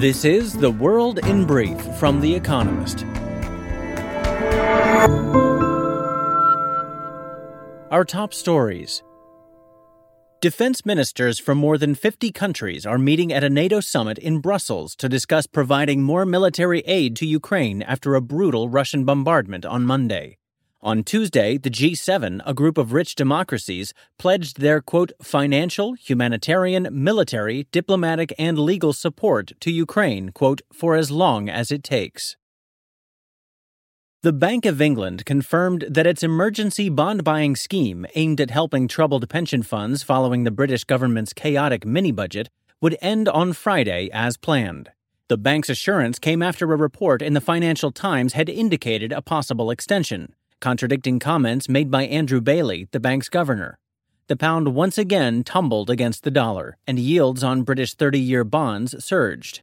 This is The World in Brief from The Economist. Our top stories Defense ministers from more than 50 countries are meeting at a NATO summit in Brussels to discuss providing more military aid to Ukraine after a brutal Russian bombardment on Monday. On Tuesday, the G7, a group of rich democracies, pledged their quote financial, humanitarian, military, diplomatic, and legal support to Ukraine quote for as long as it takes. The Bank of England confirmed that its emergency bond buying scheme aimed at helping troubled pension funds following the British government's chaotic mini budget would end on Friday as planned. The bank's assurance came after a report in the Financial Times had indicated a possible extension contradicting comments made by Andrew Bailey, the bank's governor. The pound once again tumbled against the dollar, and yields on British 30 year bonds surged.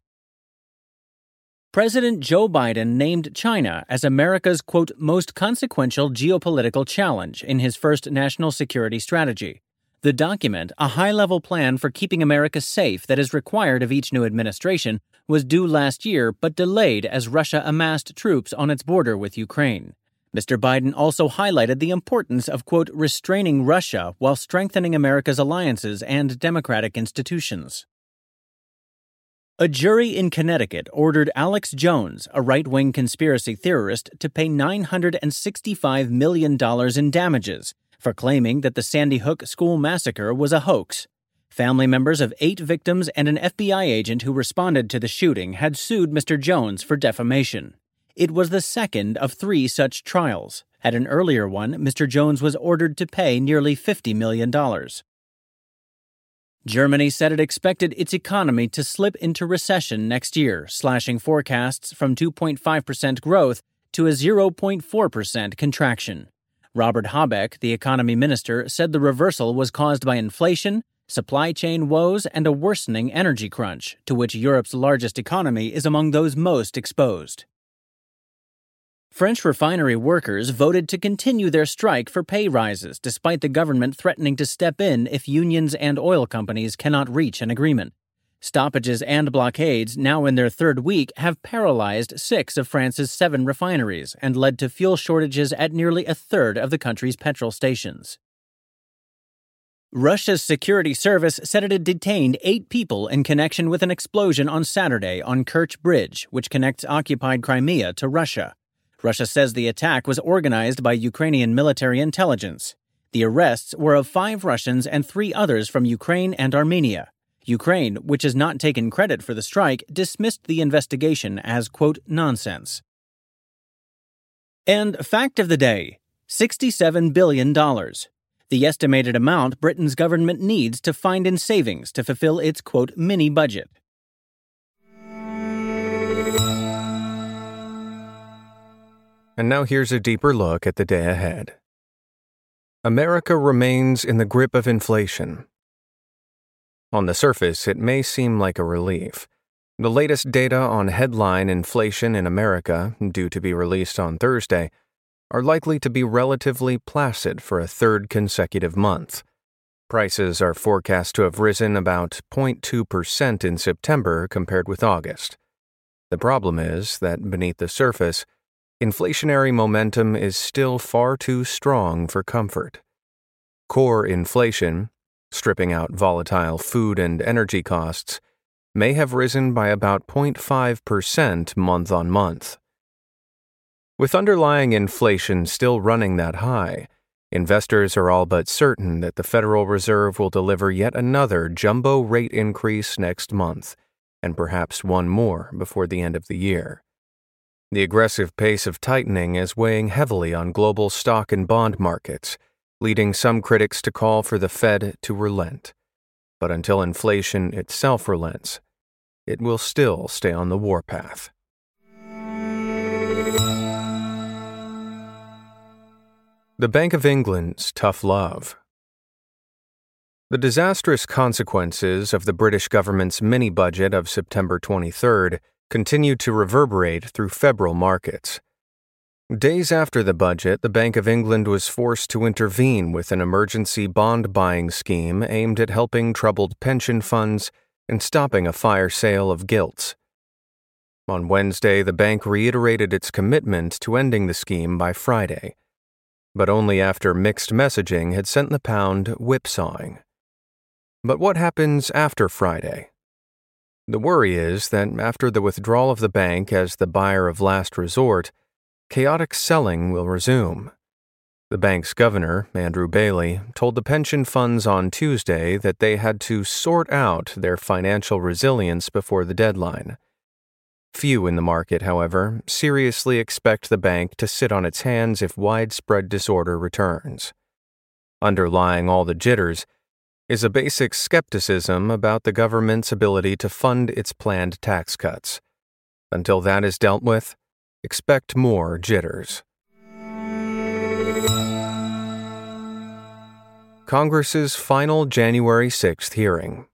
President Joe Biden named China as America's, quote, most consequential geopolitical challenge in his first national security strategy. The document, a high level plan for keeping America safe that is required of each new administration, was due last year but delayed as Russia amassed troops on its border with Ukraine. Mr. Biden also highlighted the importance of, quote, restraining Russia while strengthening America's alliances and democratic institutions. A jury in Connecticut ordered Alex Jones, a right wing conspiracy theorist, to pay $965 million in damages for claiming that the Sandy Hook school massacre was a hoax. Family members of eight victims and an FBI agent who responded to the shooting had sued Mr. Jones for defamation. It was the second of three such trials. At an earlier one, Mr. Jones was ordered to pay nearly $50 million. Germany said it expected its economy to slip into recession next year, slashing forecasts from 2.5% growth to a 0.4% contraction. Robert Habeck, the economy minister, said the reversal was caused by inflation, supply chain woes, and a worsening energy crunch, to which Europe's largest economy is among those most exposed. French refinery workers voted to continue their strike for pay rises despite the government threatening to step in if unions and oil companies cannot reach an agreement. Stoppages and blockades, now in their third week, have paralyzed six of France's seven refineries and led to fuel shortages at nearly a third of the country's petrol stations. Russia's security service said it had detained eight people in connection with an explosion on Saturday on Kerch Bridge, which connects occupied Crimea to Russia. Russia says the attack was organized by Ukrainian military intelligence. The arrests were of five Russians and three others from Ukraine and Armenia. Ukraine, which has not taken credit for the strike, dismissed the investigation as, quote, nonsense. And fact of the day $67 billion. The estimated amount Britain's government needs to find in savings to fulfill its, quote, mini budget. And now here's a deeper look at the day ahead. America remains in the grip of inflation. On the surface, it may seem like a relief. The latest data on headline inflation in America, due to be released on Thursday, are likely to be relatively placid for a third consecutive month. Prices are forecast to have risen about 0.2% in September compared with August. The problem is that beneath the surface, inflationary momentum is still far too strong for comfort. Core inflation, stripping out volatile food and energy costs, may have risen by about 0.5% month on month. With underlying inflation still running that high, investors are all but certain that the Federal Reserve will deliver yet another jumbo rate increase next month, and perhaps one more before the end of the year. The aggressive pace of tightening is weighing heavily on global stock and bond markets, leading some critics to call for the Fed to relent. But until inflation itself relents, it will still stay on the warpath. The Bank of England's tough love. The disastrous consequences of the British government's mini budget of September 23rd continued to reverberate through febrile markets. Days after the budget, the Bank of England was forced to intervene with an emergency bond buying scheme aimed at helping troubled pension funds and stopping a fire sale of gilts. On Wednesday, the bank reiterated its commitment to ending the scheme by Friday, but only after mixed messaging had sent the pound whipsawing. But what happens after Friday? The worry is that after the withdrawal of the bank as the buyer of last resort, chaotic selling will resume. The bank's governor, Andrew Bailey, told the pension funds on Tuesday that they had to sort out their financial resilience before the deadline. Few in the market, however, seriously expect the bank to sit on its hands if widespread disorder returns. Underlying all the jitters is a basic skepticism about the government's ability to fund its planned tax cuts. Until that is dealt with, expect more jitters. Congress's final January 6th hearing.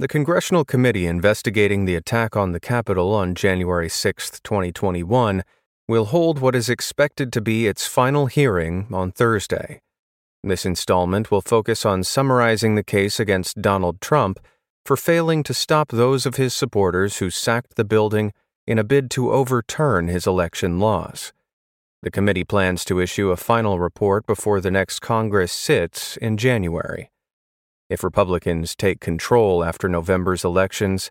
The Congressional Committee investigating the attack on the Capitol on January 6, 2021, will hold what is expected to be its final hearing on Thursday. This installment will focus on summarizing the case against Donald Trump for failing to stop those of his supporters who sacked the building in a bid to overturn his election loss. The committee plans to issue a final report before the next Congress sits in January. If Republicans take control after November's elections,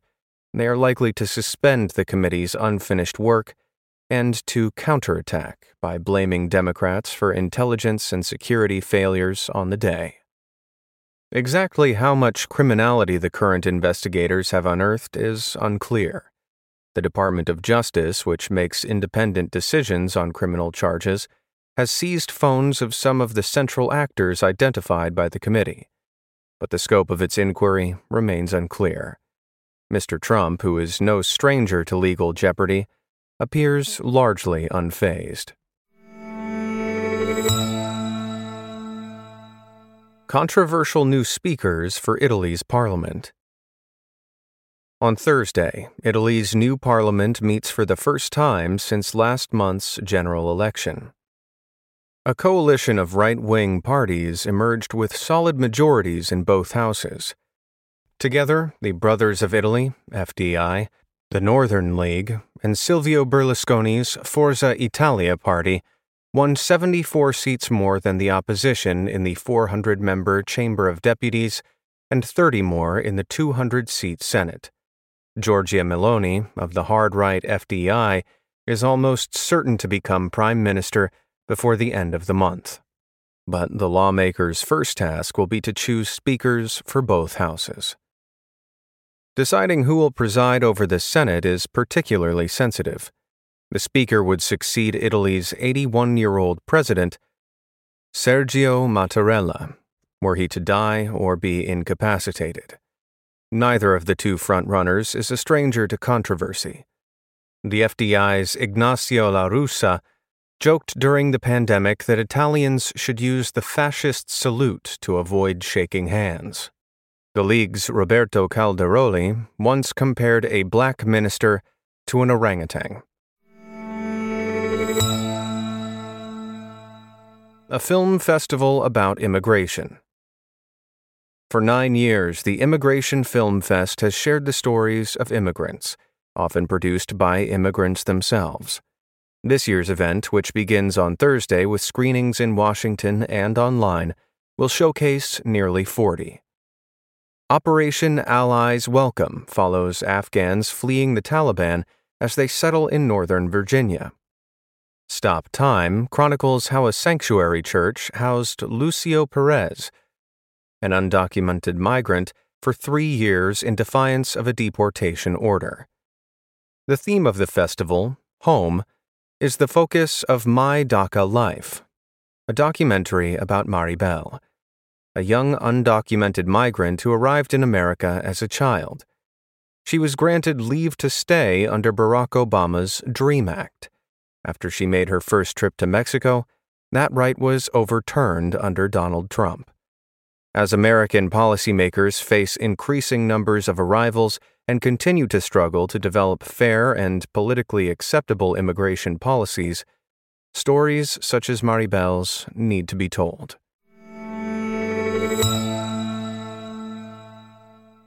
they are likely to suspend the committee's unfinished work and to counterattack by blaming Democrats for intelligence and security failures on the day. Exactly how much criminality the current investigators have unearthed is unclear. The Department of Justice, which makes independent decisions on criminal charges, has seized phones of some of the central actors identified by the committee. But the scope of its inquiry remains unclear. Mr. Trump, who is no stranger to legal jeopardy, appears largely unfazed. Controversial new speakers for Italy's parliament. On Thursday, Italy's new parliament meets for the first time since last month's general election. A coalition of right wing parties emerged with solid majorities in both houses. Together, the Brothers of Italy, FDI, the Northern League, and Silvio Berlusconi's Forza Italia party won 74 seats more than the opposition in the 400 member Chamber of Deputies and 30 more in the 200 seat Senate. Giorgia Meloni, of the hard right FDI, is almost certain to become Prime Minister before the end of the month. But the lawmakers' first task will be to choose speakers for both houses. Deciding who will preside over the Senate is particularly sensitive. The Speaker would succeed Italy's 81 year old president, Sergio Mattarella, were he to die or be incapacitated. Neither of the two frontrunners is a stranger to controversy. The FDI's Ignazio La Russa joked during the pandemic that Italians should use the fascist salute to avoid shaking hands. The League's Roberto Calderoli once compared a black minister to an orangutan. A film festival about immigration. For nine years, the Immigration Film Fest has shared the stories of immigrants, often produced by immigrants themselves. This year's event, which begins on Thursday with screenings in Washington and online, will showcase nearly 40. Operation Allies Welcome follows Afghans fleeing the Taliban as they settle in Northern Virginia. Stop Time chronicles how a sanctuary church housed Lucio Perez an undocumented migrant, for three years in defiance of a deportation order. The theme of the festival, Home, is the focus of My DACA Life, a documentary about Maribel, a young undocumented migrant who arrived in America as a child. She was granted leave to stay under Barack Obama's DREAM Act. After she made her first trip to Mexico, that right was overturned under Donald Trump. As American policymakers face increasing numbers of arrivals and continue to struggle to develop fair and politically acceptable immigration policies, stories such as Maribel's need to be told.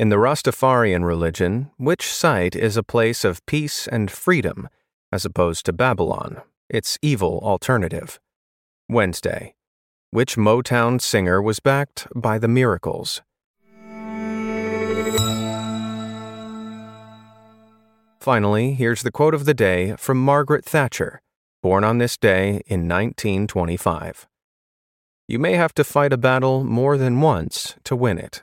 In the Rastafarian religion, which site is a place of peace and freedom, as opposed to Babylon, its evil alternative? Wednesday. Which Motown singer was backed by the Miracles? Finally, here's the quote of the day from Margaret Thatcher, born on this day in 1925. You may have to fight a battle more than once to win it.